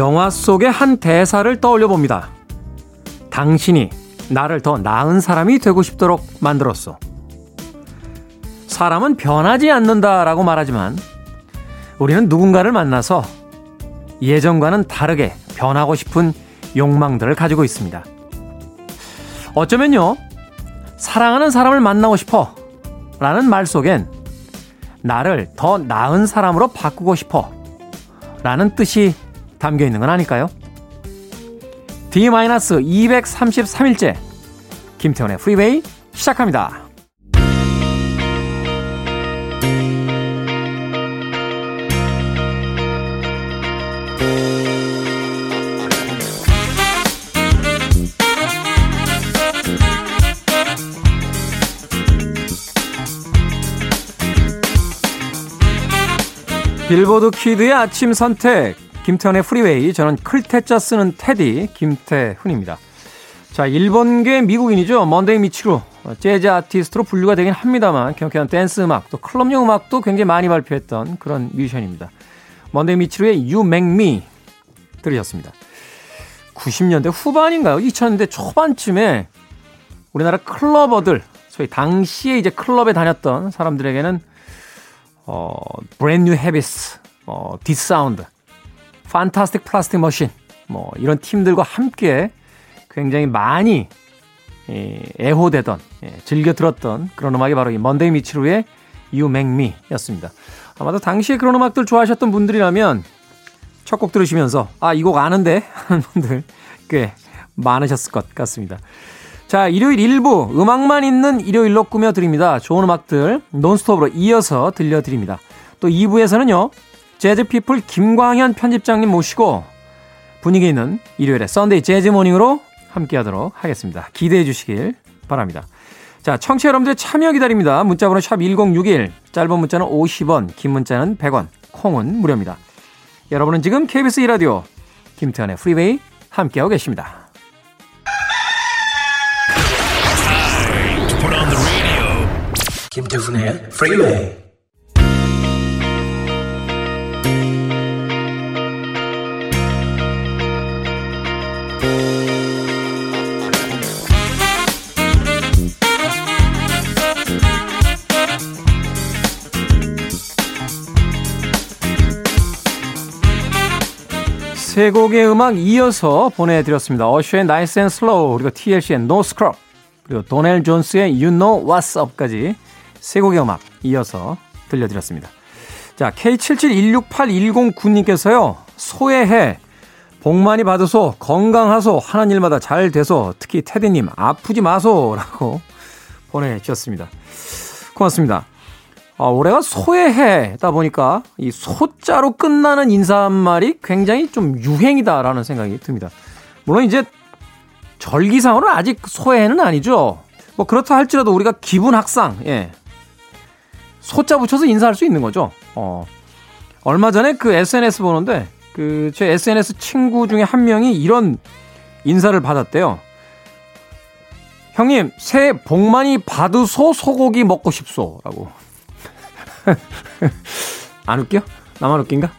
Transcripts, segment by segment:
영화 속의 한 대사를 떠올려 봅니다. 당신이 나를 더 나은 사람이 되고 싶도록 만들었어. 사람은 변하지 않는다라고 말하지만 우리는 누군가를 만나서 예전과는 다르게 변하고 싶은 욕망들을 가지고 있습니다. 어쩌면요, 사랑하는 사람을 만나고 싶어 라는 말 속엔 나를 더 나은 사람으로 바꾸고 싶어 라는 뜻이 담겨 있는 건 아닐까요? D-233일째 김태훈의 프리웨이 시작합니다. 빌보드 키드의 아침 선택 김태훈의 프리웨이 저는 클 태 자 쓰는 태디 김태훈입니다. 자 일본계 미국인이죠. 먼데이 미치루 재즈 아티스트로 분류가 되긴 합니다만 경쾌한 댄스 음악 또 클럽용 음악도 굉장히 많이 발표했던 그런 뮤지션입니다. 먼데이 미치루의 You Make Me 들으셨습니다. 90년대 후반인가요? 2000년대 초반쯤에 우리나라 clubber들 소위 당시에 이제 클럽에 다녔던 사람들에게는 어, Nujabes, 어, D'Sound, Fantastic Plastic Machine, 뭐, 이런 팀들과 함께 굉장히 많이 예, 애호되던, 예, 즐겨 들었던 그런 음악이 바로 이 먼데이 미치루의 You Make Me 였습니다. 아마도 당시에 그런 음악들 좋아하셨던 분들이라면 첫 곡 들으시면서 아, 이 곡 아는데? 하는 분들 꽤 많으셨을 것 같습니다. 자, 일요일 일부 음악만 있는 일요일로 꾸며드립니다. 좋은 음악들 논스톱으로 이어서 들려드립니다. 또 2부에서는요, 재즈피플 김광현 편집장님 모시고 분위기 있는 일요일에 Sunday 재즈 morning으로 함께 하도록 하겠습니다. 기대해 주시길 바랍니다. 자, 청취자 여러분들의 참여 기다립니다. 문자번호 샵 1061, 짧은 문자는 50원, 긴 문자는 100원, 콩은 무료입니다. 여러분은 지금 KBS 2라디오 김태훈의 프리웨이 함께하고 계십니다. 김태훈의 프리웨이 세 곡의 음악 이어서 보내드렸습니다. 어쉬의 Nice and Slow 그리고 TLC의 No Scrub 그리고 도넬 존스의 You Know What's Up까지 세 곡의 음악 이어서 들려드렸습니다. 자, K77168109님께서요, 소외해. 복 많이 받으소, 건강하소, 하는 일마다 잘 돼서, 특히 테디님, 아프지 마소, 라고 보내주셨습니다. 고맙습니다. 아, 올해가 소외해다 보니까 이 소자로 끝나는 인사말이 굉장히 좀 유행이다라는 생각이 듭니다. 물론 이제 절기상으로는 아직 소외는 아니죠. 뭐 그렇다 할지라도 우리가 기분 학상, 예, 소자 붙여서 인사할 수 있는 거죠. 어. 얼마 전에 그 SNS 보는데 그 제 SNS 친구 중에 한 명이 이런 인사를 받았대요. 형님, 새해 복 많이 받으소 소고기 먹고 싶소라고. 안 웃겨? 나만 웃긴가?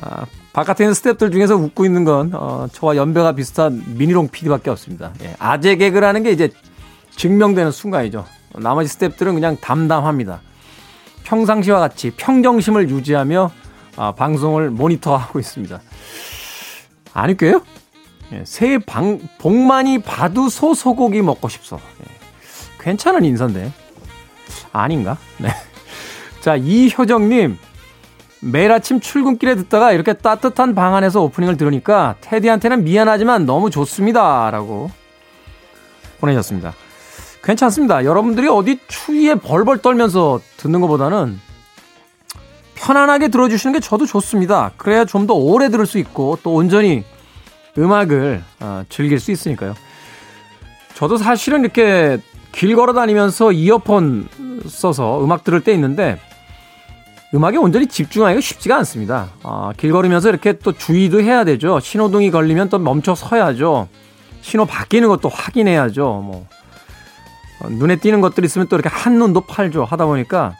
아, 바깥에 있는 스탭들 중에서 웃고 있는 건 어, 저와 연배가 비슷한 미니롱 PD밖에 없습니다. 예, 아재 개그라는 게 이제 증명되는 순간이죠. 나머지 스탭들은 그냥 담담합니다. 평상시와 같이 평정심을 유지하며 아, 방송을 모니터하고 있습니다. 안 웃겨요? 예, 새해 방, 복 많이 받으소 소고기 먹고 싶소. 예, 괜찮은 인사인데. 아닌가? 네. 자, 이효정님. 매일 아침 출근길에 듣다가 이렇게 따뜻한 방 안에서 오프닝을 들으니까 테디한테는 미안하지만 너무 좋습니다. 라고 보내셨습니다. 괜찮습니다. 여러분들이 어디 추위에 벌벌 떨면서 듣는 것보다는 편안하게 들어주시는 게 저도 좋습니다. 그래야 좀 더 오래 들을 수 있고 또 온전히 음악을 어, 즐길 수 있으니까요. 저도 사실은 이렇게 길 걸어 다니면서 이어폰 써서 음악 들을 때 있는데 음악에 온전히 집중하기가 쉽지가 않습니다. 어, 길 걸으면서 이렇게 또 주의도 해야 되죠. 신호등이 걸리면 또 멈춰 서야죠. 신호 바뀌는 것도 확인해야죠. 뭐 어, 눈에 띄는 것들이 있으면 또 이렇게 한눈도 팔죠. 하다 보니까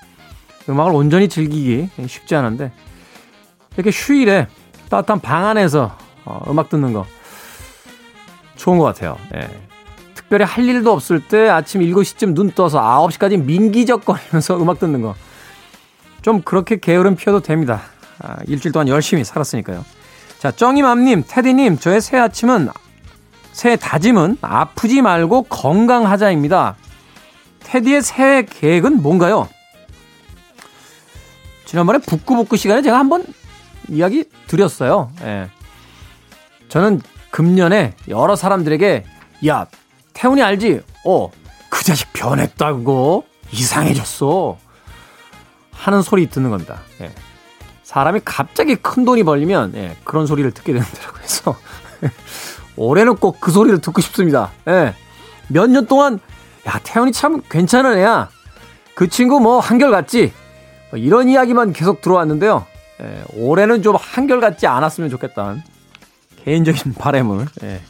음악을 온전히 즐기기 쉽지 않은데 이렇게 휴일에 따뜻한 방 안에서 어, 음악 듣는 거 좋은 것 같아요. 예. 특별히 할 일도 없을 때 아침 7시쯤 눈 떠서 9시까지 민기적거리면서 음악 듣는 거. 좀 그렇게 게으름 피워도 됩니다. 아, 일주일 동안 열심히 살았으니까요. 자, 쩡이맘님, 테디님, 저의 새 아침은, 새 다짐은 아프지 말고 건강하자입니다. 테디의 새 계획은 뭔가요? 지난번에 북구북구 시간에 제가 한번 이야기 드렸어요. 예. 저는 금년에 여러 사람들에게 야 태훈이 알지? 어 그 자식 변했다고 이상해졌어 하는 소리 듣는 겁니다. 예. 사람이 갑자기 큰 돈이 벌리면 예, 그런 소리를 듣게 되는다고 해서 올해는 꼭 그 소리를 듣고 싶습니다. 예. 몇 년 동안 야 태훈이 참 괜찮은 애야. 그 친구 뭐 한결같지? 뭐 이런 이야기만 계속 들어왔는데요. 예, 올해는 좀 한결같지 않았으면 좋겠다는 개인적인 바램을 예,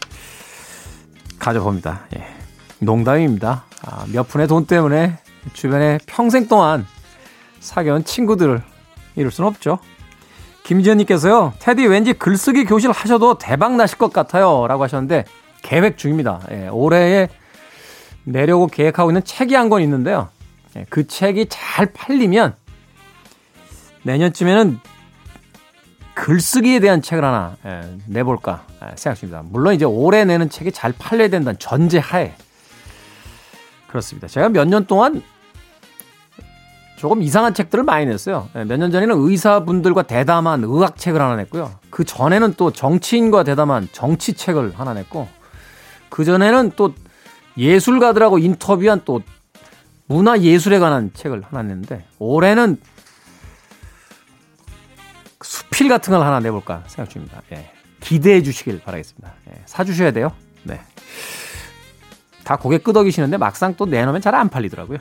가져봅니다. 예. 농담입니다. 아, 몇 푼의 돈 때문에 주변에 평생 동안 사귀어온 친구들을 이룰 수는 없죠. 김지현님께서요, 테디 왠지 글쓰기 교실 하셔도 대박 나실 것 같아요. 라고 하셨는데, 계획 중입니다. 예, 올해에 내려고 계획하고 있는 책이 한 권 있는데요. 예, 그 책이 잘 팔리면 내년쯤에는 글쓰기에 대한 책을 하나 예, 내볼까 예, 생각 중입니다. 물론 이제 올해 내는 책이 잘 팔려야 된다는 전제하에 그렇습니다. 제가 몇 년 동안 조금 이상한 책들을 많이 냈어요. 예, 몇년 전에는 의사분들과 대담한 의학책을 하나 냈고요. 그 전에는 또 정치인과 대담한 정치책을 하나 냈고 그 전에는 또 예술가들하고 인터뷰한 또 문화 예술에 관한 책을 하나 냈는데 올해는 수필 같은 걸 하나 내볼까 생각 중입니다. 예. 기대해 주시길 바라겠습니다. 예. 사주셔야 돼요. 네. 다 고개 끄덕이시는데 막상 또 내놓으면 잘 안 팔리더라고요.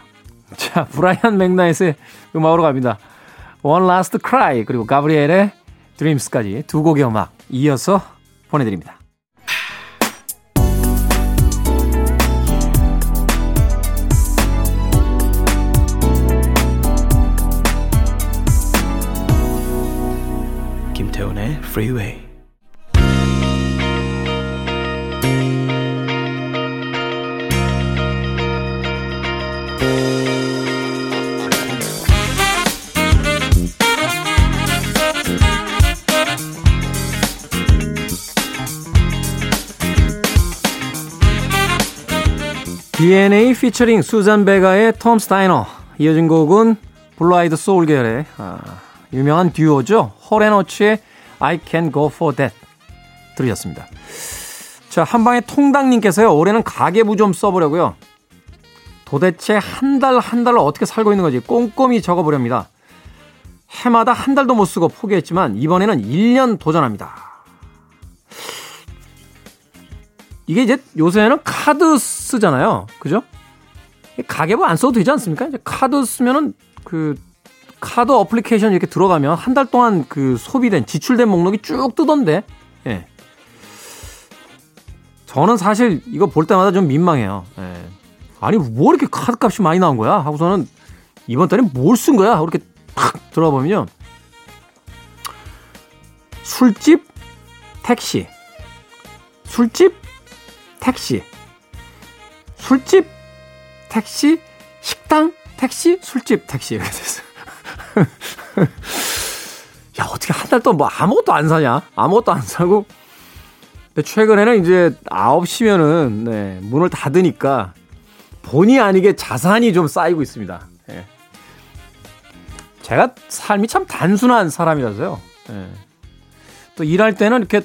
자, 브라이언 맥나이스의 음악으로 갑니다. One Last Cry 그리고 가브리엘의 Dreams까지 두 곡의 음악 이어서 보내드립니다. Freeway. DNA featuring 수잔 베가의 Tom's Diner 이어진 곡은 blue-eyed soul 계열의 아, 유명한 듀오죠. 홀앤어치의 I Can Go For That 들으셨습니다. 자, 한방에 통당님께서요. 올해는 가계부 좀 써보려고요. 도대체 한 달 한 달을 어떻게 살고 있는 거지 꼼꼼히 적어보렵니다. 해마다 한 달도 못 쓰고 포기했지만 이번에는 1년 도전합니다. 이게 이제 요새는 카드 쓰잖아요. 그죠? 가계부 안 써도 되지 않습니까? 이제 카드 쓰면은 그 카드 어플리케이션 이렇게 들어가면 한 달 동안 그 소비된 지출된 목록이 쭉 뜨던데. 예. 저는 사실 이거 볼 때마다 좀 민망해요. 예. 아니 뭐 이렇게 카드 값이 많이 나온 거야? 하고서는 이번 달에 뭘 쓴 거야? 이렇게 탁 들어가 보면요. 술집, 택시. 술집, 택시. 술집, 택시, 식당, 택시, 술집, 택시 이렇게 됐어요. 야, 어떻게 한 달 동안 뭐 아무것도 안 사냐? 아무것도 안 사고. 근데 최근에는 이제 9시면은, 네, 문을 닫으니까 본의 아니게 자산이 좀 쌓이고 있습니다. 네. 제가 삶이 참 단순한 사람이라서요. 네. 또 일할 때는 이렇게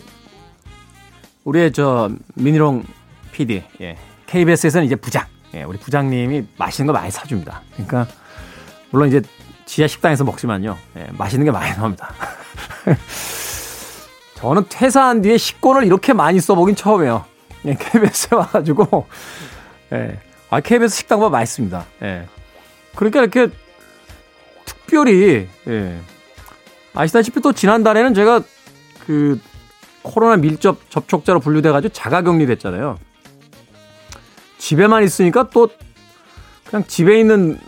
우리의 저 미니롱 PD, 예. KBS에서는 이제 부장, 예, 우리 부장님이 맛있는 거 많이 사줍니다. 그러니까 물론 이제 지하 식당에서 먹지만요. 예, 맛있는 게 많이 나옵니다. 저는 퇴사한 뒤에 식권을 이렇게 많이 써보긴 처음이에요. 예, KBS에 와가지고, 예, 아, KBS 식당보다 맛있습니다. 예. 그러니까 이렇게 특별히, 예. 아시다시피 또 지난달에는 제가 그 코로나 밀접 접촉자로 분류돼가지고 자가 격리 됐잖아요. 집에만 있으니까 또 그냥 집에 있는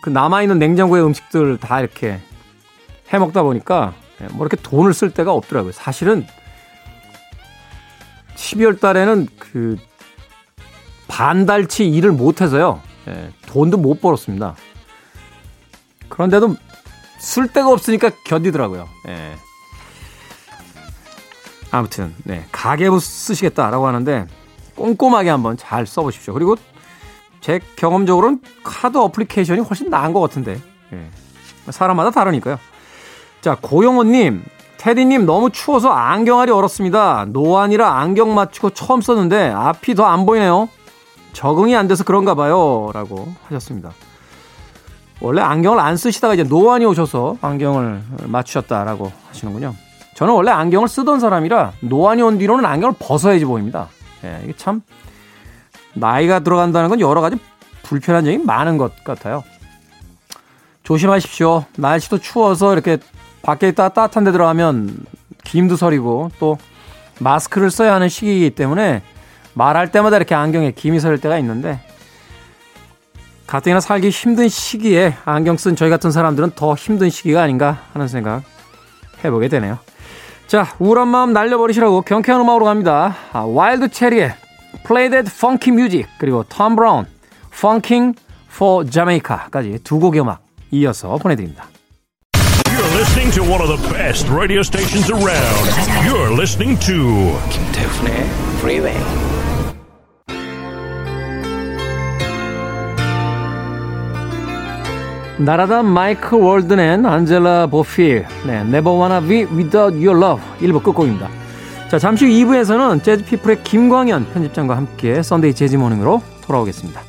그 남아있는 냉장고의 음식들 다 이렇게 해 먹다 보니까 예, 뭐 이렇게 돈을 쓸 데가 없더라고요. 사실은 12월 달에는 그 반달치 일을 못해서요. 예, 돈도 못 벌었습니다. 그런데도 쓸 데가 없으니까 견디더라고요. 예. 아무튼 네 가계부 쓰시겠다라고 하는데 꼼꼼하게 한번 잘 써보십시오. 그리고 제 경험적으로는 카드 어플리케이션이 훨씬 나은 것 같은데 예. 사람마다 다르니까요. 자 고영호님 테디님 너무 추워서 안경알이 얼었습니다. 노안이라 안경 맞추고 처음 썼는데 앞이 더 안 보이네요. 적응이 안 돼서 그런가 봐요. 라고 하셨습니다. 원래 안경을 안 쓰시다가 이제 노안이 오셔서 안경을 맞추셨다라고 하시는군요. 저는 원래 안경을 쓰던 사람이라 노안이 온 뒤로는 안경을 벗어야지 보입니다. 예, 이게 참 나이가 들어간다는 건 여러 가지 불편한 점이 많은 것 같아요. 조심하십시오. 날씨도 추워서 이렇게 밖에 있다 따뜻한 데 들어가면 김도 서리고 또 마스크를 써야 하는 시기이기 때문에 말할 때마다 이렇게 안경에 김이 서릴 때가 있는데 가뜩이나 살기 힘든 시기에 안경 쓴 저희 같은 사람들은 더 힘든 시기가 아닌가 하는 생각 해보게 되네요. 자, 우울한 마음 날려버리시라고 경쾌한 음악으로 갑니다. 아, 와일드 체리의 Play That Funky Music 그리고 톰 브라운 Funkin' for Jamaica까지 두 곡의 음악 이어서 보내드립니다. You're listening to one of the best radio stations around. You're listening to 김태훈의 Freeway. 나라다 마이클 월든 and 안젤라 보필 네, Never Wanna Be Without Your Love 1부 끝곡입니다. 자 잠시 후 2부에서는 재즈피플의 김광현 편집장과 함께 Sunday Jazz Morning으로 돌아오겠습니다.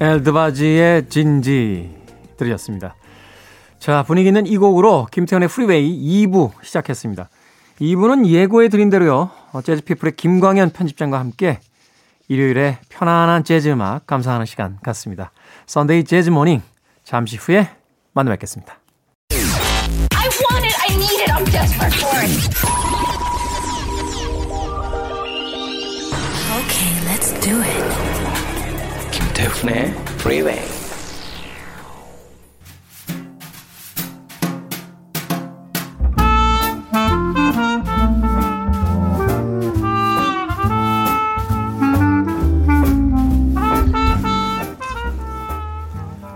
엘 드바지의 진지 들으셨습니다. 자, 분위기는 이 곡으로 김태훈의 Freeway 2부 시작했습니다. 2부는 예고해 드린 대로요. 재즈피플의 김광현 편집장과 함께 일요일에 편안한 재즈 음악 감상하는 시간 같습니다. Sunday Jazz Morning 잠시 후에 만나 뵙겠습니다. I want it, I need it, I'm desperate for it. Okay, let's do it. 김태훈의 Freeway.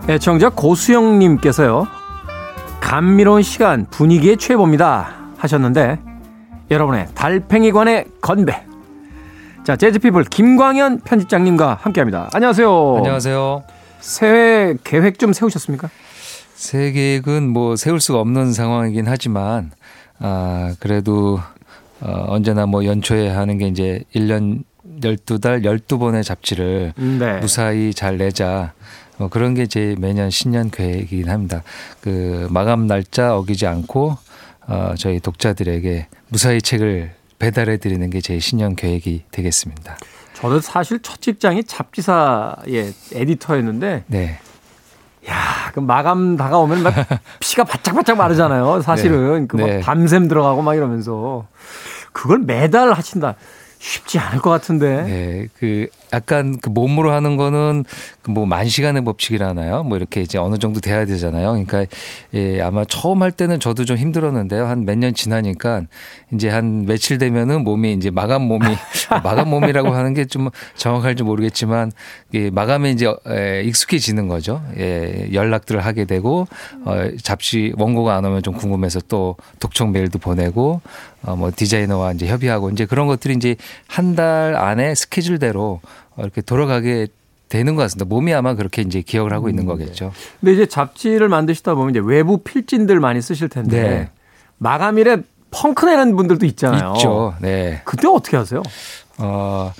애청자 고수영님께서요. 감미로운 시간 분위기의 최고입니다 하셨는데 여러분의 달팽이관의 건배 자, 재즈피플 김광현 편집장님과 함께합니다. 안녕하세요. 안녕하세요. 새해 계획 좀 세우셨습니까? 새해 계획은 뭐 세울 수가 없는 상황이긴 하지만 아 그래도 어, 언제나 뭐 연초에 하는 게 이제 1년 12달 12번의 잡지를 네. 무사히 잘 내자. 뭐 그런 게 제 매년 신년 계획이긴 합니다. 그 마감 날짜 어기지 않고 어, 저희 독자들에게 무사히 책을 배달해 드리는 게 제 신년 계획이 되겠습니다. 저는 사실 첫 직장이 잡지사의 에디터였는데 네. 야, 그 마감 다가오면 막 피가 바짝바짝 마르잖아요. 사실은 네. 그막 네. 밤샘 들어가고 막 이러면서 그걸 매달 하신다. 쉽지 않을 것 같은데. 네, 그 약간 그 몸으로 하는 거는 그뭐만 시간의 법칙이라나요? 뭐 이렇게 이제 어느 정도 돼야 되잖아요. 그러니까 예, 아마 처음 할 때는 저도 좀 힘들었는데요. 한 몇 년 지나니까 이제 한 며칠 되면은 몸이 이제 마감 몸이 마감 몸이라고 하는 게 좀 정확할지 모르겠지만 예, 마감에 이제 예, 익숙해지는 거죠. 예, 연락들을 하게 되고 어, 잡시 원고가 안 오면 좀 궁금해서 또 독촉 메일도 보내고 어, 뭐 디자이너와 이제 협의하고 이제 그런 것들이 이제 한 달 안에 스케줄대로 이렇게 돌아가게 되는 것 같습니다. 몸이 아마 그렇게 이제 기억을 하고 있는 음, 네. 거겠죠. 근데 이제 잡지를 만드시다 보면 이제 외부 필진들 많이 쓰실 텐데 네. 마감일에 펑크 내는 분들도 있잖아요. 있죠. 네. 그때 어떻게 하세요? 어,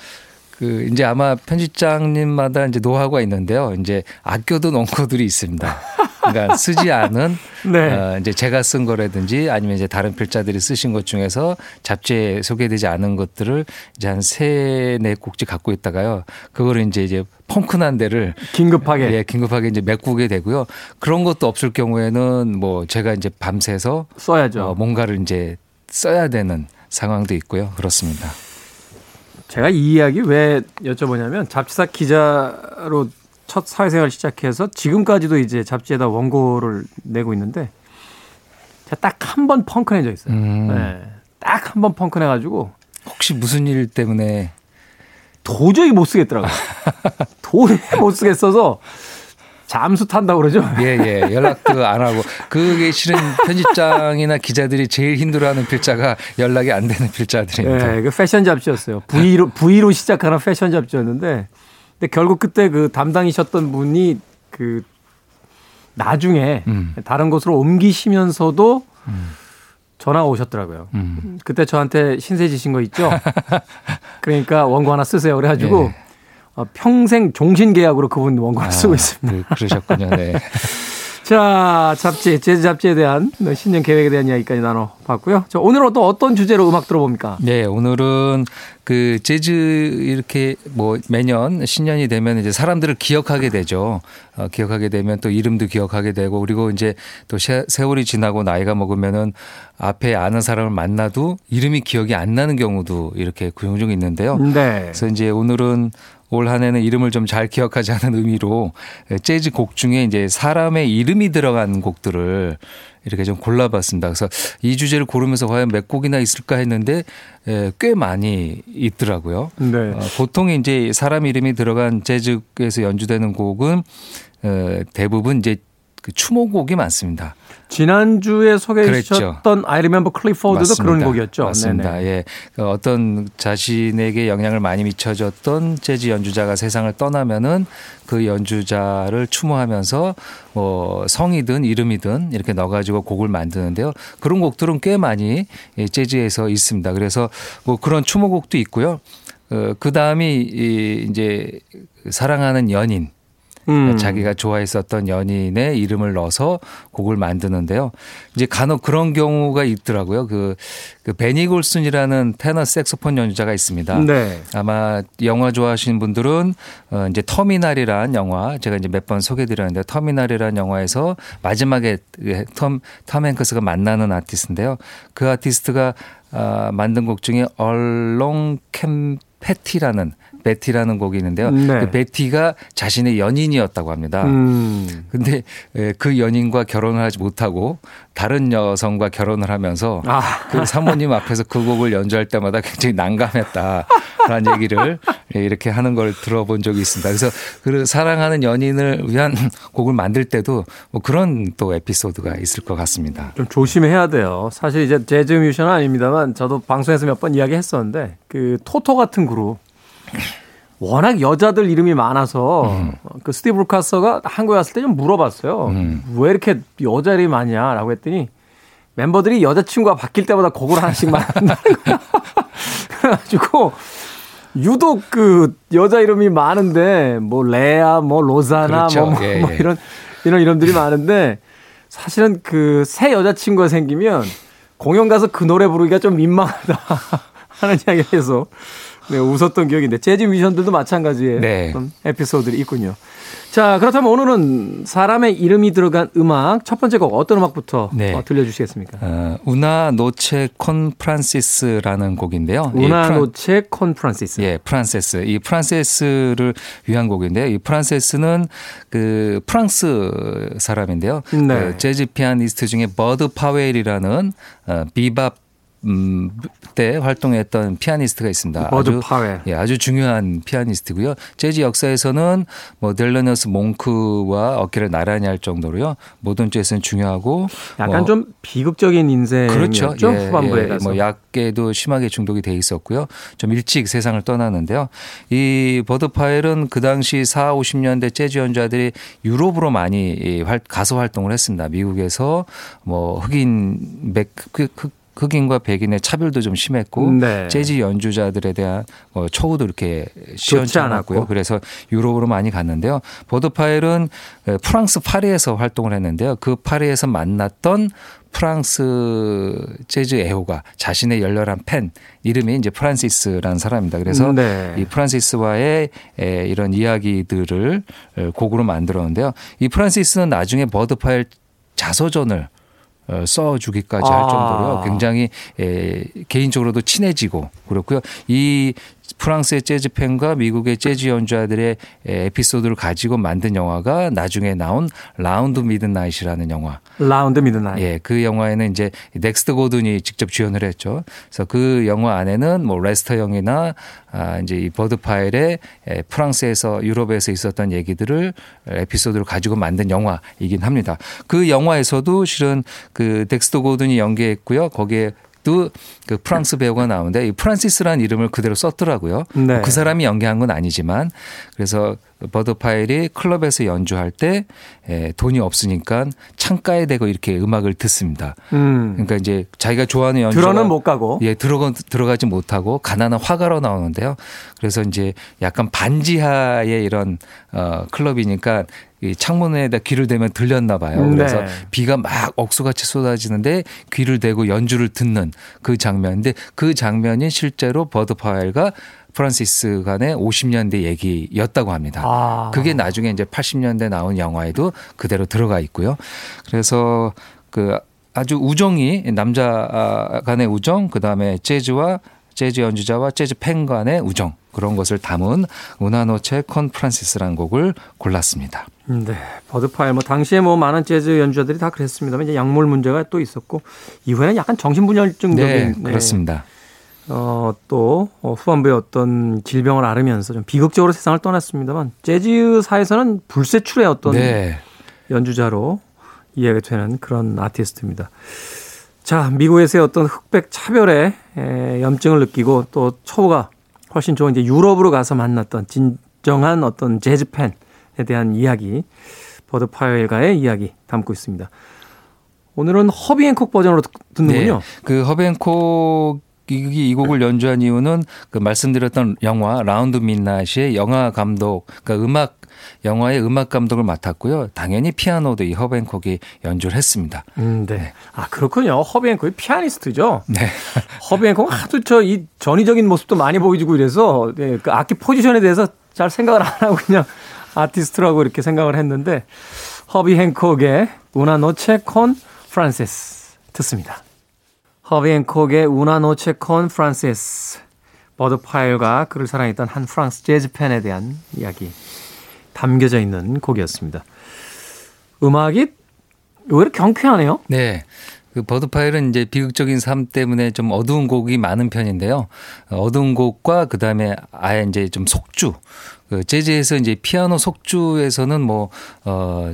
그 이제 아마 편집장님마다 이제 노하우가 있는데요. 이제 아껴둔 원고들이 있습니다. 그러니까 쓰지 않은 네. 어, 이제 제가 쓴 거라든지 아니면 이제 다른 필자들이 쓰신 것 중에서 잡지에 소개되지 않은 것들을 이제 한 세네 곡지 갖고 있다가요. 그거를 이제 이제 펑크난 데를 긴급하게. 예, 긴급하게 이제 메꾸게 되고요. 그런 것도 없을 경우에는 뭐 제가 이제 밤새서 써야죠. 어, 뭔가를 이제 써야 되는 상황도 있고요. 그렇습니다. 제가 이 이야기 왜 여쭤보냐면 잡지사 기자로 첫 사회생활 시작해서 지금까지도 이제 잡지에다 원고를 내고 있는데 제가 딱 한 번 펑크 낸 적 있어요. 음. 네. 딱한 번 펑크 내가지고 혹시 무슨 일 때문에 도저히 못 쓰겠더라고요. 도저히 못 쓰겠어서 잠수 탄다고 그러죠. 예, 예. 연락도 안 하고. 그게 실은 편집장이나 기자들이 제일 힘들어하는 필자가 연락이 안 되는 필자들입니다. 네, 그 패션 잡지였어요. V로, V로 시작하는 패션 잡지였는데, 근데 결국 그때 그 담당이셨던 분이 그 나중에 음. 다른 곳으로 옮기시면서도 전화가 오셨더라고요. 음. 그때 저한테 신세 지신 거 있죠? 그러니까 원고 하나 쓰세요. 그래가지고 예. 어, 평생 종신 계약으로 그분 원고를 쓰고 있습니다. 그, 그러셨군요. 네. 자, 잡지, 재즈 잡지에 대한 신년 계획에 대한 이야기까지 나눠봤고요. 자, 오늘은 또 어떤 주제로 음악 들어봅니까? 네, 오늘은 그 재즈 이렇게 뭐 매년 신년이 되면 이제 사람들을 기억하게 되죠. 어, 기억하게 되면 또 이름도 기억하게 되고 그리고 이제 또 세- 세월이 지나고 나이가 먹으면은 앞에 아는 사람을 만나도 이름이 기억이 안 나는 경우도 이렇게 종종 있는데요. 네. 그래서 이제 오늘은 올 한해는 이름을 좀 잘 기억하지 않은 의미로 재즈 곡 중에 이제 사람의 이름이 들어간 곡들을 이렇게 좀 골라봤습니다. 그래서 이 주제를 고르면서 과연 몇 곡이나 있을까 했는데 에, 꽤 많이 있더라고요. 네. 어, 보통 이제 사람 이름이 들어간 재즈에서 연주되는 곡은 어, 대부분 이제 그 추모곡이 많습니다. 지난주에 소개해. 주셨던 I Remember Clifford도 그런 맞습니다. 곡이었죠. 맞습니다. 네네. 예. 그 어떤 자신에게 영향을 많이 미쳐줬던 재즈 연주자가 세상을 떠나면은 그 연주자를 추모하면서 뭐 성이든 이름이든 이렇게 넣어 가지고 곡을 만드는데요. 그런 곡들은 꽤 많이 이 재즈에서 있습니다. 그래서 뭐 그런 추모곡도 있고요. 어, 그 다음이 이 이제 사랑하는 연인. 음. 자기가 좋아했었던 연인의 이름을 넣어서 곡을 만드는데요. 이제 간혹 그런 경우가 있더라고요. 그, 그 베니 골슨이라는 테너 색소폰 연주자가 있습니다. 네. 아마 영화 좋아하시는 분들은 어 이제 터미널이란 영화 제가 이제 몇 번 소개드렸는데 터미널이란 영화에서 마지막에 그 톰, 톰 행크스가 만나는 아티스트인데요. 그 아티스트가 아, 만든 곡 중에 Along Came Betty라는 Betty라는 곡이 있는데요. 네. 그 베티가 자신의 연인이었다고 합니다. 음. 근데 에, 그 연인과 결혼을 하지 못하고 다른 여성과 결혼을 하면서 아. 그 사모님 앞에서 그 곡을 연주할 때마다 굉장히 난감했다라는 얘기를 이렇게 하는 걸 들어본 적이 있습니다. 그래서 그 사랑하는 연인을 위한 곡을 만들 때도 뭐 그런 또 에피소드가 있을 것 같습니다. 좀 조심해야 돼요. 사실 이제 재즈 뮤지션은 아닙니다만 저도 방송에서 몇 번 이야기 했었는데 그 토토 같은 그룹 워낙 여자들 이름이 많아서 그 스티브 루카서가 한국에 왔을 때 좀 물어봤어요. 음. 왜 이렇게 여자 이름이 많냐라고 했더니 멤버들이 여자친구가 바뀔 때마다 곡을 하나씩 만든다는 거야. 그래가지고 유독 그 여자 이름이 많은데 뭐 레아, 뭐 로자나 그렇죠. 뭐, 뭐, 예, 뭐 예. 이런 이런 이름들이 많은데 사실은 그 새 여자친구가 생기면 공연 가서 그 노래 부르기가 좀 민망하다 하는 이야기를 해서 네, 웃었던 기억인데 재즈 뮤지션들도 마찬가지의 네. 에피소드들이 있군요. 자 그렇다면 오늘은 사람의 이름이 들어간 음악 첫 번째 곡 어떤 음악부터 네. 어, 들려주시겠습니까? 어, Una Noche con Francis라는 곡인데요. 이 프란- Una Noche con Francis. 예, 프란세스. 이 프란세스를 위한 곡인데요. 이 프란세스는 그 프랑스 사람인데요. 네. 그 재즈 피아니스트 중에 버드 파웰이라는 어, 비밥 음, 때 활동했던 피아니스트가 있습니다. 버드 파웰. 예, 아주 중요한 피아니스트고요. 재즈 역사에서는 뭐 델로니어스 몽크와 어깨를 나란히 할 정도로요. 모던 재즈는 중요하고 약간 뭐 좀 비극적인 인생이었죠 그렇죠. 예, 후반부에 예, 가서. 뭐 약에도 심하게 중독이 돼 있었고요. 좀 일찍 세상을 떠났는데요. 이 버드 파웰은 그 당시 4, 50년대 재즈 연주자들이 유럽으로 많이 가서 활동을 했습니다. 미국에서 뭐 흑인 백 흑- 흑- 흑인과 백인의 차별도 좀 심했고 네. 재즈 연주자들에 대한 어, 처우도 이렇게 시원찮았고요. 않았고. 그래서 유럽으로 많이 갔는데요. 버드 파웰은 에, 프랑스 파리에서 활동을 했는데요. 그 파리에서 만났던 프랑스 재즈 애호가 자신의 열렬한 팬 이름이 이제 프란시스라는 사람입니다. 그래서 네. 이 프란시스와의 에, 이런 이야기들을 에, 곡으로 만들었는데요. 이 프란시스는 나중에 버드 파웰 자서전을 어, 써주기까지 할 아. 정도로요. 굉장히 에, 개인적으로도 친해지고 그렇고요. 이 프랑스의 재즈 팬과 미국의 재즈 연주자들의 에, 에피소드를 가지고 만든 영화가 나중에 나온 Round Midnight이라는 영화. Round Midnight. 예, 그 영화에는 이제 덱스터 고든이 직접 주연을 했죠. 그래서 그 영화 안에는 뭐 레스터 영이나 아 이제 이 버드 파웰의 에, 프랑스에서 유럽에서 있었던 얘기들을 에피소드를 가지고 만든 영화이긴 합니다. 그 영화에서도 실은 그 덱스터 고든이 연기했고요. 거기에 또 그 프랑스 배우가 나오는데 이 프란시스라는 이름을 그대로 썼더라고요. 네. 그 사람이 연기한 건 아니지만 그래서 버드 파웰이 클럽에서 연주할 때 에, 돈이 없으니까 창가에 대고 이렇게 음악을 듣습니다. 음. 그러니까 이제 자기가 좋아하는 연주가 들어는 못 가고. 예, 들어가 들어가지 못하고 가난한 화가로 나오는데요. 그래서 이제 약간 반지하의 이런 어 클럽이니까 이 창문에다 귀를 대면 들렸나 봐요. 그래서 네. 비가 막 억수같이 쏟아지는데 귀를 대고 연주를 듣는 그 장면인데 그 장면이 실제로 버드 파웰과 프란시스 간의 50년대 얘기였다고 합니다. 아. 그게 나중에 이제 80년대 나온 영화에도 그대로 들어가 있고요. 그래서 그 아주 우정이 남자 간의 우정, 그 다음에 재즈와 재즈 연주자와 재즈 팬 간의 우정 그런 것을 담은 Una Noche con Francis라는 곡을 골랐습니다. 네. 버드 파웰 뭐 당시에 뭐 많은 재즈 연주자들이 다 그랬습니다만 이제 약물 문제가 또 있었고 이후에는 약간 정신분열증적인 네, 네. 그렇습니다. 어, 또 어, 후반부에 어떤 질병을 앓으면서 좀 비극적으로 세상을 떠났습니다만 재즈사에서는 불세출의 어떤 네. 연주자로 이해가 되는 그런 아티스트입니다. 자, 미국에서의 어떤 흑백 차별에 에, 염증을 느끼고 또 처우가 훨씬 좋은 이제 유럽으로 가서 만났던 진정한 어떤 재즈 팬에 대한 이야기, 버드 파일과의 이야기 담고 있습니다. 오늘은 허비 행콕 버전으로 듣- 듣는군요. 네. 그 허비 행콕 이, 이 곡을 연주한 이유는 그 말씀드렸던 영화 Round Midnight의 영화 감독, 그러니까 음악 영화의 음악 감독을 맡았고요. 당연히 피아노도 이 허비 행콕이 연주를 했습니다. 음, 네. 아, 그렇군요. 허비 행콕이 피아니스트죠. 네. 허비 행콕 하도 저 이 전위적인 모습도 많이 보여주고 이래서 네, 그 악기 포지션에 대해서 잘 생각을 안 하고 그냥 아티스트라고 이렇게 생각을 했는데 허비 행콕의 Una Noche con Francis 듣습니다. 허비 행콕의 Una Noche con Francis 버드 파월과 그를 사랑했던 한 프랑스 재즈 팬에 대한 이야기 담겨져 있는 곡이었습니다. 음악이 오히려 경쾌하네요. 네. 그 버드 파월은 이제 비극적인 삶 때문에 좀 어두운 곡이 많은 편인데요. 어, 어두운 곡과 그 다음에 아예 이제 좀 속주. 그 재즈에서 이제 피아노 속주에서는 뭐, 어,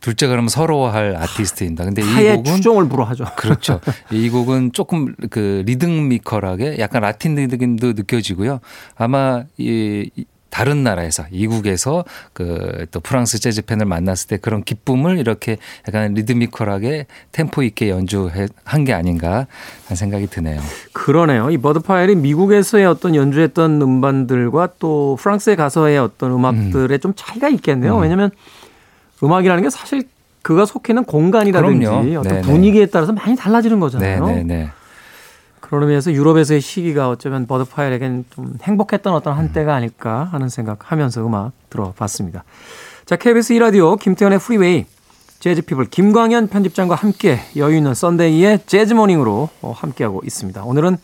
둘째 가면 서러워할 아티스트입니다. 근데 이 곡은 추종을 불허하죠. 그렇죠. 이 곡은 조금 그 리듬미컬하게 약간 라틴 리듬도 느껴지고요. 아마 이이 다른 나라에서 이국에서 그 또 프랑스 재즈 팬을 만났을 때 그런 기쁨을 이렇게 약간 리드미컬하게 템포 있게 연주한 게 아닌가 하는 생각이 드네요. 그러네요. 이 버드 파월이 미국에서의 어떤 연주했던 음반들과 또 프랑스에 가서의 어떤 음악들에 좀 차이가 있겠네요. 음. 왜냐하면 음악이라는 게 사실 그가 속해 있는 공간이라든지 그럼요. 어떤 네네. 분위기에 따라서 많이 달라지는 거잖아요. 네, 네, 네. 그런 의미에서 유럽에서의 시기가 어쩌면 버드 파월에겐 좀 행복했던 어떤 한때가 아닐까 하는 생각하면서 음악 들어봤습니다. 자, KBS 2라디오 김태현의 프리웨이 재즈 피플 김광현 편집장과 함께 여유 있는 Sunday의 재즈 morning으로 어, 함께하고 있습니다. 오늘은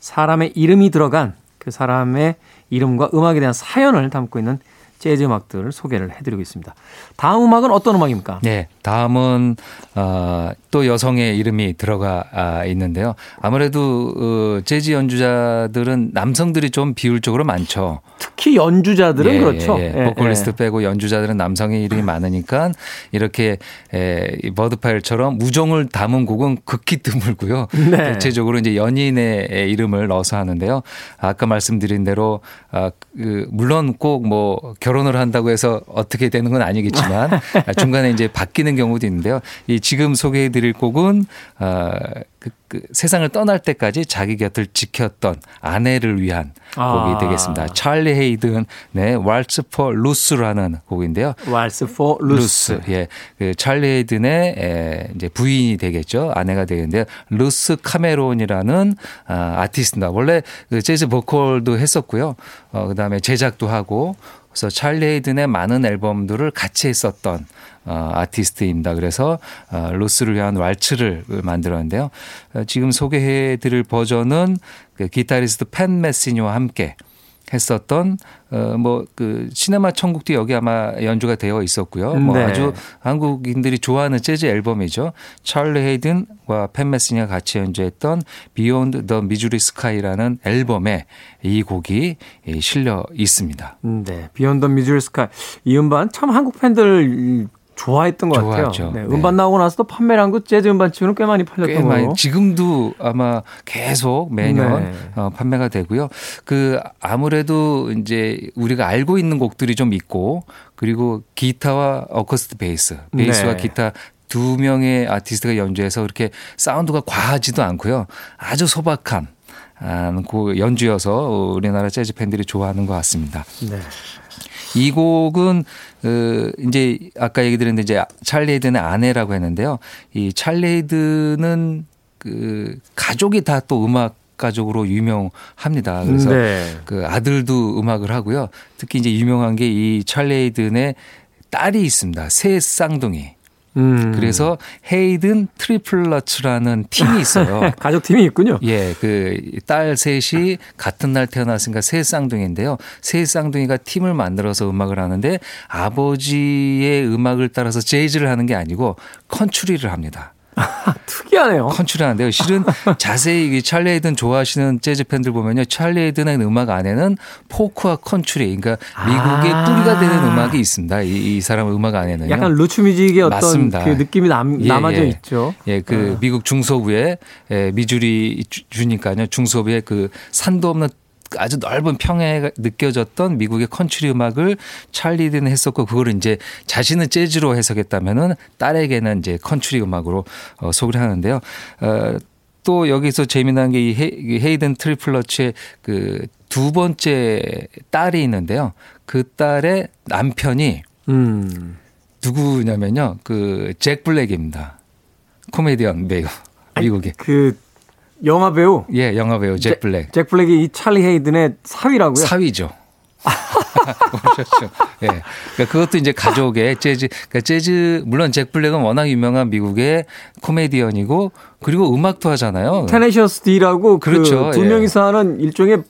사람의 이름이 들어간 그 사람의 이름과 음악에 대한 사연을 담고 있는 재즈 음악들을 소개를 해드리고 있습니다. 다음 음악은 어떤 음악입니까? 네, 다음은 어, 또 여성의 이름이 들어가 아, 있는데요. 아무래도 어, 재즈 연주자들은 남성들이 좀 비율적으로 많죠. 특히 연주자들은 예, 그렇죠. 예, 예. 예, 보컬리스트 예. 빼고 연주자들은 남성의 이름이 많으니까 이렇게 에, 이 버드파일처럼 우정을 담은 곡은 극히 드물고요. 네. 대체적으로 이제 연인의 이름을 넣어서 하는데요. 아까 말씀드린 대로 아, 그 물론 꼭 뭐 결혼을 한다고 해서 어떻게 되는 건 아니겠지만 중간에 이제 바뀌는 경우도 있는데요. 이 지금 소개해 드릴 곡은 어, 그, 그 세상을 떠날 때까지 자기 곁을 지켰던 아내를 위한 곡이 아. 되겠습니다. 찰리 헤이든 네, Waltz for Ruth라는 곡인데요. Waltz for Ruth. 루스. 예. 그 찰리 헤이든의 에, 이제 부인이 되겠죠. 아내가 되겠는데요. 루스 카메론이라는 아, 아티스트입니다. 원래 그 재즈 보컬도 했었고요. 어, 그다음에 제작도 하고 그래서 찰리 헤이든의 많은 앨범들을 같이 했었던 어, 아티스트입니다. 그래서 어, 루스를 위한 왈츠를 만들었는데요. 어, 지금 소개해 드릴 버전은 그 기타리스트 팬 메시니와 함께 했었던 어뭐 그 시네마 천국도 여기 아마 연주가 되어 있었고요. 뭐 네. 아주 한국인들이 좋아하는 재즈 앨범이죠. 찰리 헤이든과 팻 메시니가 같이 연주했던 Beyond the Missouri Sky라는 앨범에 이 곡이 예, 실려 있습니다. 네. Beyond the Missouri Sky. 이 음반 참 한국 팬들 좋아했던 것 좋아하죠. 같아요. 네, 네. 음반 나오고 나서도 판매량도 그 재즈 음반 치고는 꽤 많이 팔렸던 꽤 많이. 지금도 아마 계속 매년 네. 어, 판매가 되고요. 그 아무래도 이제 우리가 알고 있는 곡들이 좀 있고 그리고 기타와 어쿠스틱 베이스, 베이스와 네. 기타 두 명의 아티스트가 연주해서 그렇게 사운드가 과하지도 않고요. 아주 소박한 아, 그 연주여서 우리나라 재즈 팬들이 좋아하는 것 같습니다. 네. 이 곡은 어 이제 아까 얘기 드렸는데 이제 찰리 헤이든의 아내라고 했는데요. 이 찰리 헤이든은 그 가족이 다 또 음악 가족으로 유명합니다. 그래서 네. 그 아들도 음악을 하고요. 특히 이제 유명한 게 이 찰리 헤이든의 딸이 있습니다. 세 쌍둥이. 음. 그래서 Haden Triplets라는 팀이 있어요. 가족 팀이 있군요. 예, 그 딸 셋이 같은 날 태어났으니까 세 쌍둥이인데요. 세 쌍둥이가 팀을 만들어서 음악을 하는데 아버지의 음악을 따라서 재즈를 하는 게 아니고 country를 합니다. 특이하네요. country 하는데요. 실은 자세히 이 찰리 헤이든 좋아하시는 재즈 팬들 보면요. 찰리 헤이든의 음악 안에는 folk와 country, 그러니까 미국의 아. 뿌리가 되는 음악이 있습니다. 이, 이 사람 음악 안에는요. 약간 roots music의 어떤 맞습니다. 그 느낌이 남, 예, 남아져 예. 있죠. 예, 그 미국 중서부에 예, 미주리 주- 주니까요. 중서부에 그 산도 없는 아주 넓은 평야가 느껴졌던 미국의 country 음악을 찰리 헤이든 했었고 그거를 이제 자신은 재즈로 해석했다면은 딸에게는 이제 country 음악으로 어, 소개를 하는데요. 어, 또 여기서 재미난 게 이 Haden Triplets의 그 두 번째 딸이 있는데요. 그 딸의 남편이 음. 누구냐면요. 그 잭 블랙입니다. 코미디언 배우. 미국의. 그 영화 배우 예, 영화 배우 잭 블랙. 잭 블랙이 이 찰리 헤이든의 사위라고요. 사위죠. 오셨죠. 예. 그러니까 그것도 이제 가족의 재즈, 그러니까 재즈, 물론 잭 블랙은 워낙 유명한 미국의 코미디언이고 그리고 음악도 하잖아요. Tenacious D라고 그렇죠. 그 두 예. 명이서 하는 일종의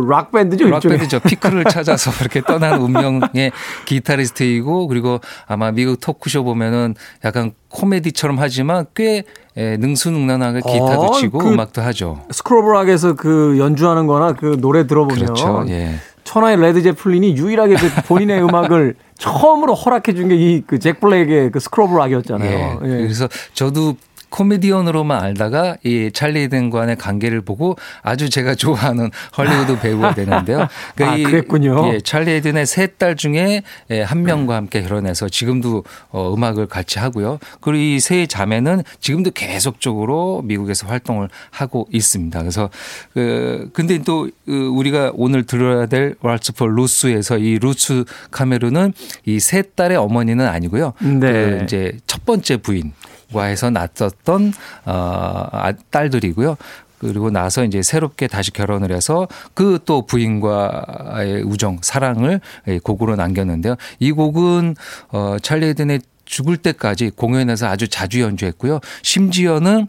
그 락 밴드죠. 일종의. 락밴드죠. 피크를 찾아서 그렇게 떠난 운명의 기타리스트이고 그리고 아마 미국 토크쇼 보면은 약간 코미디처럼 하지만 꽤 예, 능수능란하게 기타도 어, 치고 그 음악도 하죠. School of Rock에서 그 연주하는 거나 그 노래 들어보면 그렇죠. 예. 천하의 레드 제플린이 유일하게 그 본인의 음악을 처음으로 허락해 준 게 이 그 잭 블랙의 그 School of Rock이었잖아요. 예. 그래서 저도 코미디언으로만 알다가 이 찰리 헤이든과의 관계를 보고 아주 제가 좋아하는 헐리우드 배우가 되는데요. 아, 이- 그랬군요. 예, 찰리 헤이든의 세 딸 중에 예, 한 명과 함께 결혼해서 지금도 어, 음악을 같이 하고요. 그리고 이 세 자매는 지금도 계속적으로 미국에서 활동을 하고 있습니다. 그래서 그 근데 또 그, 우리가 오늘 들어야 될 Waltz for Ruth에서 이 루스 카메론은 이 세 딸의 어머니는 아니고요. 네. 그 이제 첫 번째 부인과 해서 낳았던 어 아, 딸들이고요. 그리고 나서 이제 새롭게 다시 결혼을 해서 그 또 부인과의 우정, 사랑을 예, 곡으로 남겼는데요. 이 곡은 어 찰리 헤이든의 죽을 때까지 공연에서 아주 자주 연주했고요. 심지어는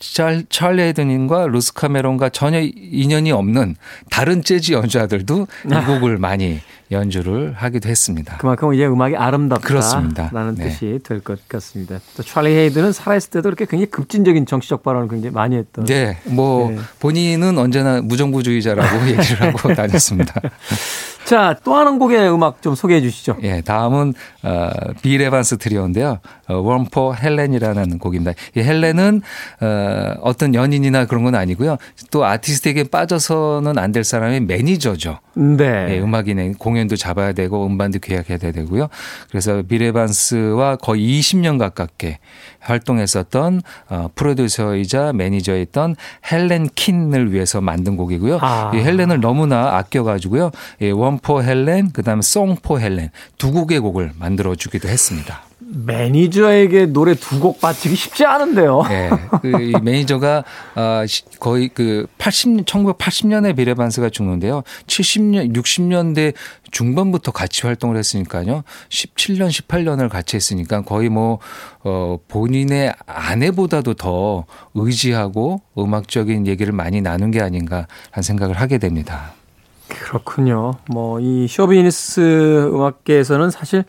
찰, 찰리 헤이든과 루스 카메론과 전혀 인연이 없는 다른 재즈 연주자들도 이 곡을 많이 연주를 하기도 했습니다. 그만큼 이제 음악이 아름답다. 그렇습니다. 라는 네. 뜻이 될 것 같습니다. 또 찰리 헤이든은 살아있을 때도 이렇게 굉장히 급진적인 정치적 발언을 굉장히 많이 했던. 네, 뭐 네. 본인은 언제나 무정부주의자라고 얘기를 하고 다녔습니다. 자, 또 하는 곡의 음악 좀 소개해 주시죠. 예, 다음은 어, 빌 에반스 트리오인데요. 어, One for Helen이라는 곡입니다. 이 헬렌은 어, 어떤 연인이나 그런 건 아니고요. 또 아티스트에게 빠져서는 안 될 사람의 매니저죠. 네. 예, 음악인의 공연도 잡아야 되고 음반도 계약해야 되고요. 그래서 빌 에반스와 거의 20년 가깝게 활동했었던 어, 프로듀서이자 매니저였던 헬렌 킨을 위해서 만든 곡이고요. 아. 이 헬렌을 너무나 아껴가지고요. 예, One for Helen, 그 다음에 Song for Helen 두 곡의 곡을 만들어 주기도 했습니다. 매니저에게 노래 두 곡 바치기 쉽지 않은데요. 예. 그이 매니저가 아, 시- 거의 그 80, 1980년에 빌 에반스가 죽는데요. 70년, 60년대 중반부터 같이 활동을 했으니까요. 17년, 18년을 같이 했으니까 거의 뭐, 어, 본인의 아내보다도 더 의지하고 음악적인 얘기를 많이 나눈 게 아닌가 하는 생각을 하게 됩니다. 그렇군요. 뭐 이 쇼비즈니스 음악계에서는 사실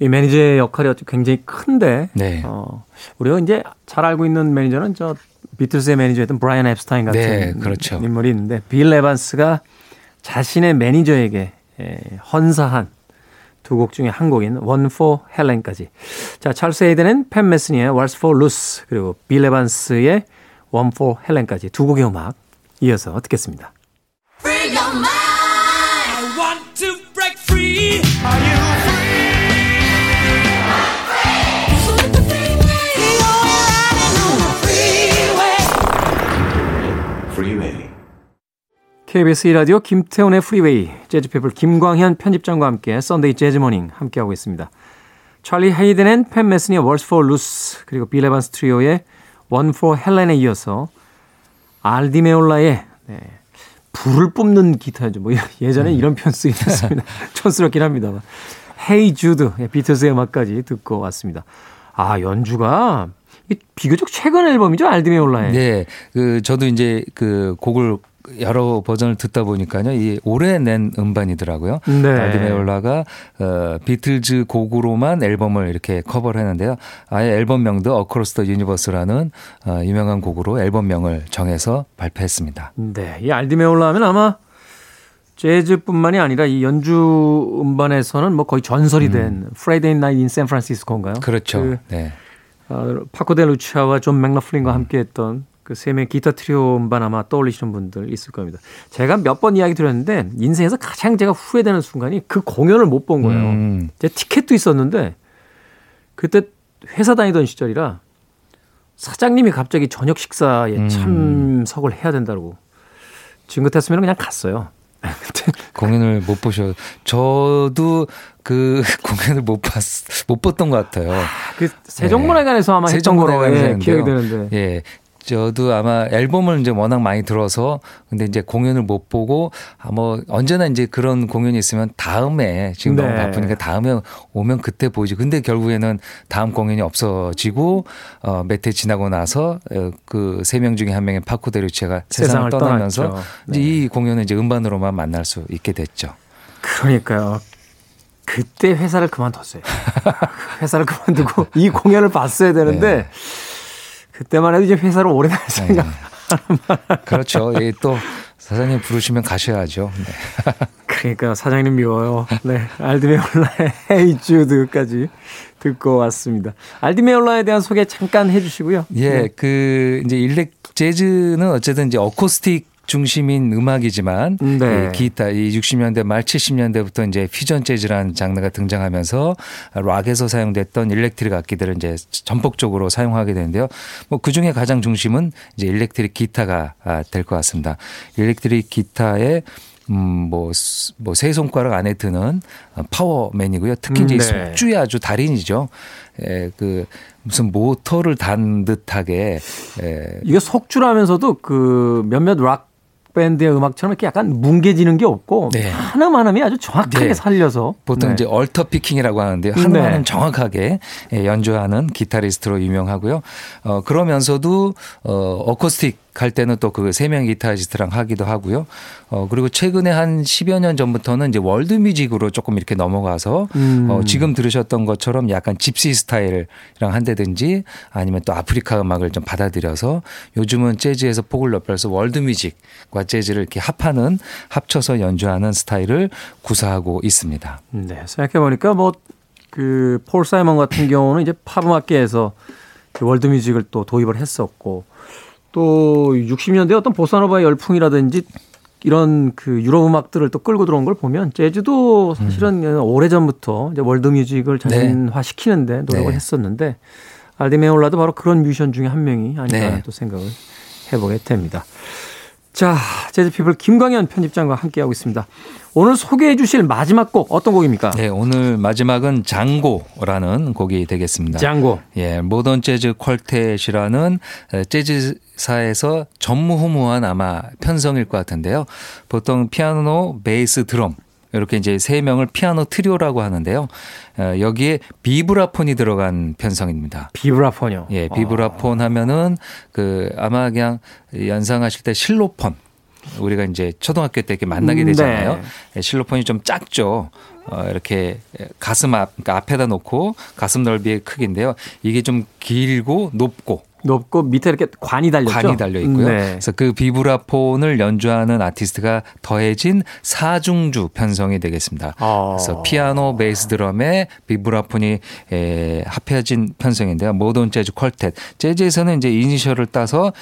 이 매니저의 역할이 굉장히 큰데 네. 어, 우리가 이제 잘 알고 있는 매니저는 저 비틀스의 매니저였던 브라이언 앱스타인 같은 네, 그렇죠. 인물이 있는데 빌 에반스가 자신의 매니저에게 예, 헌사한 두 곡 중에 한 곡인 One for Helen까지. 자, 찰리 헤이든 앤 팻 메스니의 Waltz for Ruth 그리고 빌 에반스의 One for Helen까지 두 곡의 음악 이어서 듣겠습니다. KBS 2라디오 김태훈의 프리웨이 재즈피플 김광현 편집장과 함께 Sunday Jazz Morning 함께하고 있습니다. 찰리 헤이든 and 팻 메스니의 Waltz for Ruth 그리고 빌 에반스 트리오의 One for Helen에 이어서 알디메올라의 네, 불을 뿜는 기타죠. 뭐 예전에 이런 표현 쓰긴 했습니다. 촌스럽긴 합니다만. Hey Jude 예, 비틀스의 음악까지 듣고 왔습니다. 아 연주가 이 비교적 최근 앨범이죠 알디메올라의. 네. 그 저도 이제 그 곡을 여러 버전을 듣다 보니까요. 이 올해 낸 음반이더라고요. 네. 알디메올라가 어, 비틀즈 곡으로만 앨범을 이렇게 커버를 했는데요. 아예 앨범명도 Across the Universe라는 어, 유명한 곡으로 앨범명을 정해서 발표했습니다. 네, 이 알디메올라 하면 아마 재즈뿐만이 아니라 이 연주 음반에서는 뭐 거의 전설이 된 Friday Night in San Francisco인가요? 음. 그렇죠. 그, 네. 어, 파코 데 루치아와 존 맥러플린과 함께했던 그 세 명의 기타 트리오 음반 아마 떠올리시는 분들 있을 겁니다. 제가 몇 번 이야기 드렸는데 인생에서 가장 제가 후회되는 순간이 그 공연을 못 본 거예요. 음. 제 티켓도 있었는데 그때 회사 다니던 시절이라 사장님이 갑자기 저녁 식사에 음. 참석을 해야 된다고 저 같았으면 그냥 갔어요. 공연을 못 보셔. 저도 그 공연을 못 봤, 못 봤던 것 같아요. 그 세종문화관에서 아마 거로 예, 세종문화관에서 기억이. 되는데 예. 저도 아마 앨범을 이제 워낙 많이 들어서 근데 이제 공연을 못 보고 아뭐 언제나 이제 그런 공연이 있으면 다음에 지금 너무 네. 바쁘니까 다음에 오면 그때 보이지. 근데 결국에는 다음 공연이 없어지고 어 몇 해 지나고 나서 어, 그세 명 중에 한 명의 파코 데루체가 세상을, 세상을 떠나면서 네. 이 공연은 이제 음반으로만 만날 수 있게 됐죠. 그러니까요. 그때 회사를 그만뒀어요. 회사를 그만두고 이 공연을 봤어야 되는데 네. 그때만 해도 이제 회사를 오래 다닐 생각. 그렇죠. 예, 또 사장님 부르시면 가셔야죠. 네. 그러니까 사장님 미워요. 네. 알디메올라의 헤이 주드까지 듣고 왔습니다. 알디메올라에 대한 소개 잠깐 해주시고요. 예, 네. 그 이제 일렉 재즈는 어쨌든 이제 어쿠스틱 중심인 음악이지만 네. 이 기타 이 60년대 말 70년대부터 이제 퓨전 재즈라는 장르가 등장하면서 락에서 사용됐던 electric 악기들을 이제 전폭적으로 사용하게 되는데요. 뭐 그 중에 가장 중심은 이제 electric 기타가 아, 될 것 같습니다. electric 기타에 음 뭐 뭐 세 손가락 안에 드는 파워맨이고요. 특히 이제 음, 이 네. 속주의 아주 달인이죠. 에, 그 무슨 모터를 단 듯하게 에, 이게 속주라면서도 그 몇몇 락 밴드의 음악처럼 이렇게 약간 뭉개지는 게 없고 네. 하나하나 이 아주 정확하게 네. 살려서 보통 네. 이제 alter picking이라고 하는데 네. 하나하나 정확하게 예, 연주하는 기타리스트로 유명하고요. 어 그러면서도 어 어쿠스틱 갈 때는 또 그 세 명 기타리스트랑 하기도 하고요. 어 그리고 최근에 한 10여 년 전부터는 이제 world music으로 조금 이렇게 넘어가서 음. 어 지금 들으셨던 것처럼 약간 집시 스타일이랑 한다든지 아니면 또 아프리카 음악을 좀 받아들여서 요즘은 재즈에서 폭을 넓혀서 world music과 재즈를 이렇게 합하는 합쳐서 연주하는 스타일을 구사하고 있습니다. 네, 생각해 보니까 뭐, 그, 폴 사이먼 같은 경우는 이제 팝 음악계에서 그 world music을 또 도입을 했었고, 또 60년대 어떤 보사노바의 열풍이라든지 이런 그 유럽 음악들을 또 끌고 들어온 걸 보면 재즈도 사실은 오래 전부터 이제 world music을 자신화 시키는데 노력을 네. 했었는데 알디메올라도 바로 그런 뮤지션 중에 한 명이 아닌가 네. 또 생각을 해보게 됩니다. 자, 재즈피플 김광현 편집장과 함께하고 있습니다. 오늘 소개해 주실 마지막 곡 어떤 곡입니까? 네, 오늘 마지막은 장고라는 곡이 되겠습니다. 장고. 예, 모던 재즈 쿼텟이라는 재즈 사에서 전무후무한 아마 편성일 것 같은데요. 보통 피아노, 베이스, 드럼 이렇게 이제 세 명을 피아노 트리오라고 하는데요. 어, 여기에 비브라폰이 들어간 편성입니다. 비브라폰이요. 예, 비브라폰 하면은 그 아마 그냥 연상하실 때 실로폰 우리가 이제 초등학교 때 이렇게 만나게 음, 되잖아요. 네. 예, 실로폰이 좀 작죠. 어, 이렇게 가슴 앞, 그러니까 앞에다 놓고 가슴 넓이의 크기인데요. 이게 좀 길고 높고 높고 밑에 이렇게 관이 달렸죠. 관이 달려 있고요. 네. 그래서 그 비브라폰을 연주하는 아티스트가 더해진 사중주 편성이 되겠습니다. 아. 그래서 피아노, 베이스, 드럼에 비브라폰이 에, 합해진 편성인데요. 모던 재즈 쿼텟. 재즈에서는 이제 이니셜을 따서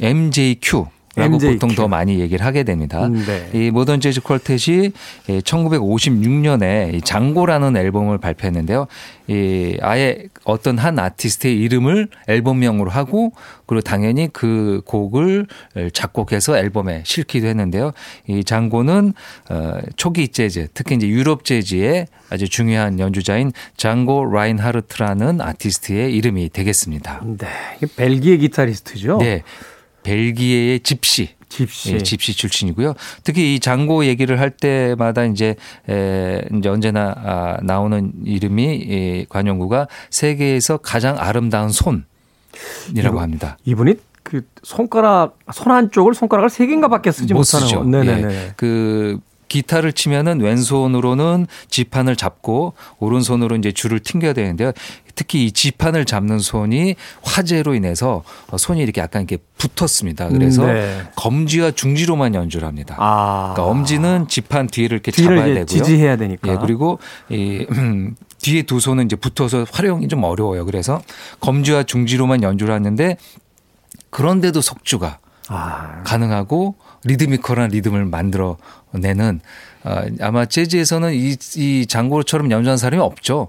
MJQ. 라고. 보통 더 많이 얘기를 하게 됩니다. 음, 네. 이 모던 재즈 쿼텟이 1956년에 장고라는 앨범을 발표했는데요. 이 아예 어떤 한 아티스트의 이름을 앨범명으로 하고 그리고 당연히 그 곡을 작곡해서 앨범에 실기도 했는데요. 이 장고는 어 초기 재즈, 특히 이제 유럽 재즈의 아주 중요한 연주자인 장고 라인하르트라는 아티스트의 이름이 되겠습니다. 네. 벨기에 기타리스트죠. 네. 벨기에의 집시 집시. 예, 집시 출신이고요. 특히 이 장고 얘기를 할 때마다 이제 에, 이제 언제나 아, 나오는 이름이 이 관용구가 세계에서 가장 아름다운 손이라고 합니다. 이분이 그 손가락 손 한쪽을 손가락을 세 개인가밖에 쓰지 못 못하는 쓰죠. 예. 그 기타를 치면은 왼손으로는 지판을 잡고 오른손으로 이제 줄을 튕겨야 되는데요. 특히 이 지판을 잡는 손이 화재로 인해서 손이 이렇게 약간 이렇게 붙었습니다. 그래서 네. 검지와 중지로만 연주를 합니다. 아. 그러니까 엄지는 지판 뒤를 이렇게 뒤를 잡아야 되고요. 지지해야 되니까. 예, 그리고 이 음, 뒤에 두 손은 이제 붙어서 활용이 좀 어려워요. 그래서 검지와 중지로만 연주를 하는데 그런데도 속주가 아. 가능하고 리드미컬한 리듬을 만들어내는 어, 아마 재즈에서는 이, 이 장고처럼 연주한 사람이 없죠.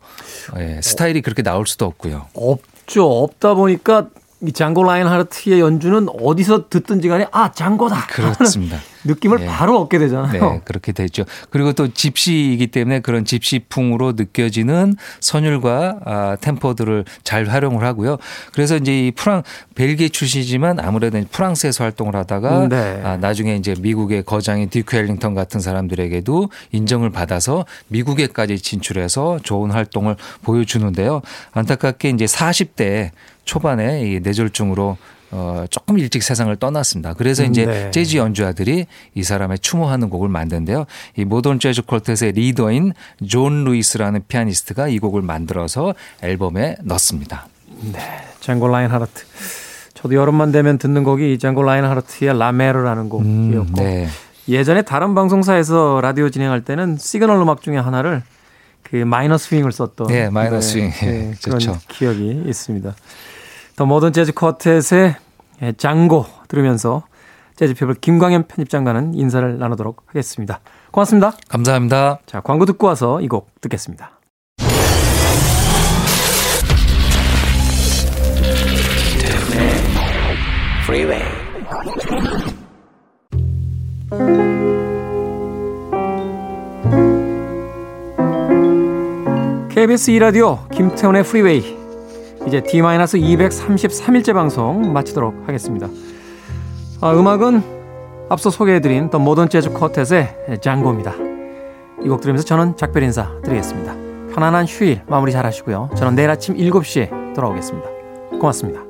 예, 스타일이 그렇게 나올 수도 없고요. 없죠. 없다 보니까 이 장고 라인하르트의 연주는 어디서 듣든지 간에 아, 장고다. 그렇습니다. 느낌을 예. 바로 얻게 되잖아요. 네, 그렇게 되죠. 그리고 또 집시이기 때문에 그런 집시풍으로 느껴지는 선율과 아, 템포들을 잘 활용을 하고요. 그래서 이제 이 프랑 벨기에 출신이지만 아무래도 프랑스에서 활동을 하다가 음, 네. 아, 나중에 이제 미국의 거장인 듀크 엘링턴 같은 사람들에게도 인정을 받아서 미국에까지 진출해서 좋은 활동을 보여주는데요. 안타깝게 이제 40대 초반에 이 뇌졸중으로 어, 조금 일찍 세상을 떠났습니다. 그래서 이제 네. 재즈 연주자들이 이 사람의 추모하는 곡을 만든데요. 이 모던 재즈 쿼텟의 리더인 존 루이스라는 피아니스트가 이 곡을 만들어서 앨범에 넣습니다. 장고 라인하르트. 저도 여름만 되면 듣는 곡이 이 장고 라인하르트의 라메르라는 곡이었고 네. 예전에 다른 방송사에서 라디오 진행할 때는 시그널 음악 중에 하나를 그 마이너 스윙을 썼던 네, 마이너 스윙. 그런 좋죠. 기억이 있습니다. 더 모던 재즈 쿼텟의 장고 들으면서 재즈 피플 김광현 편집장과는 인사를 나누도록 하겠습니다. 고맙습니다. 감사합니다. 자, 광고 듣고 와서 이 곡 듣겠습니다. KBS 2라디오 김태훈의 프리웨이 이제 D-233일째 방송 마치도록 하겠습니다. 아, 음악은 앞서 소개해드린 더 모던 재즈 쿼텟의 장고입니다. 이 곡 들으면서 저는 작별 인사 드리겠습니다. 편안한 휴일 마무리 잘 하시고요. 저는 내일 아침 7시에 돌아오겠습니다. 고맙습니다.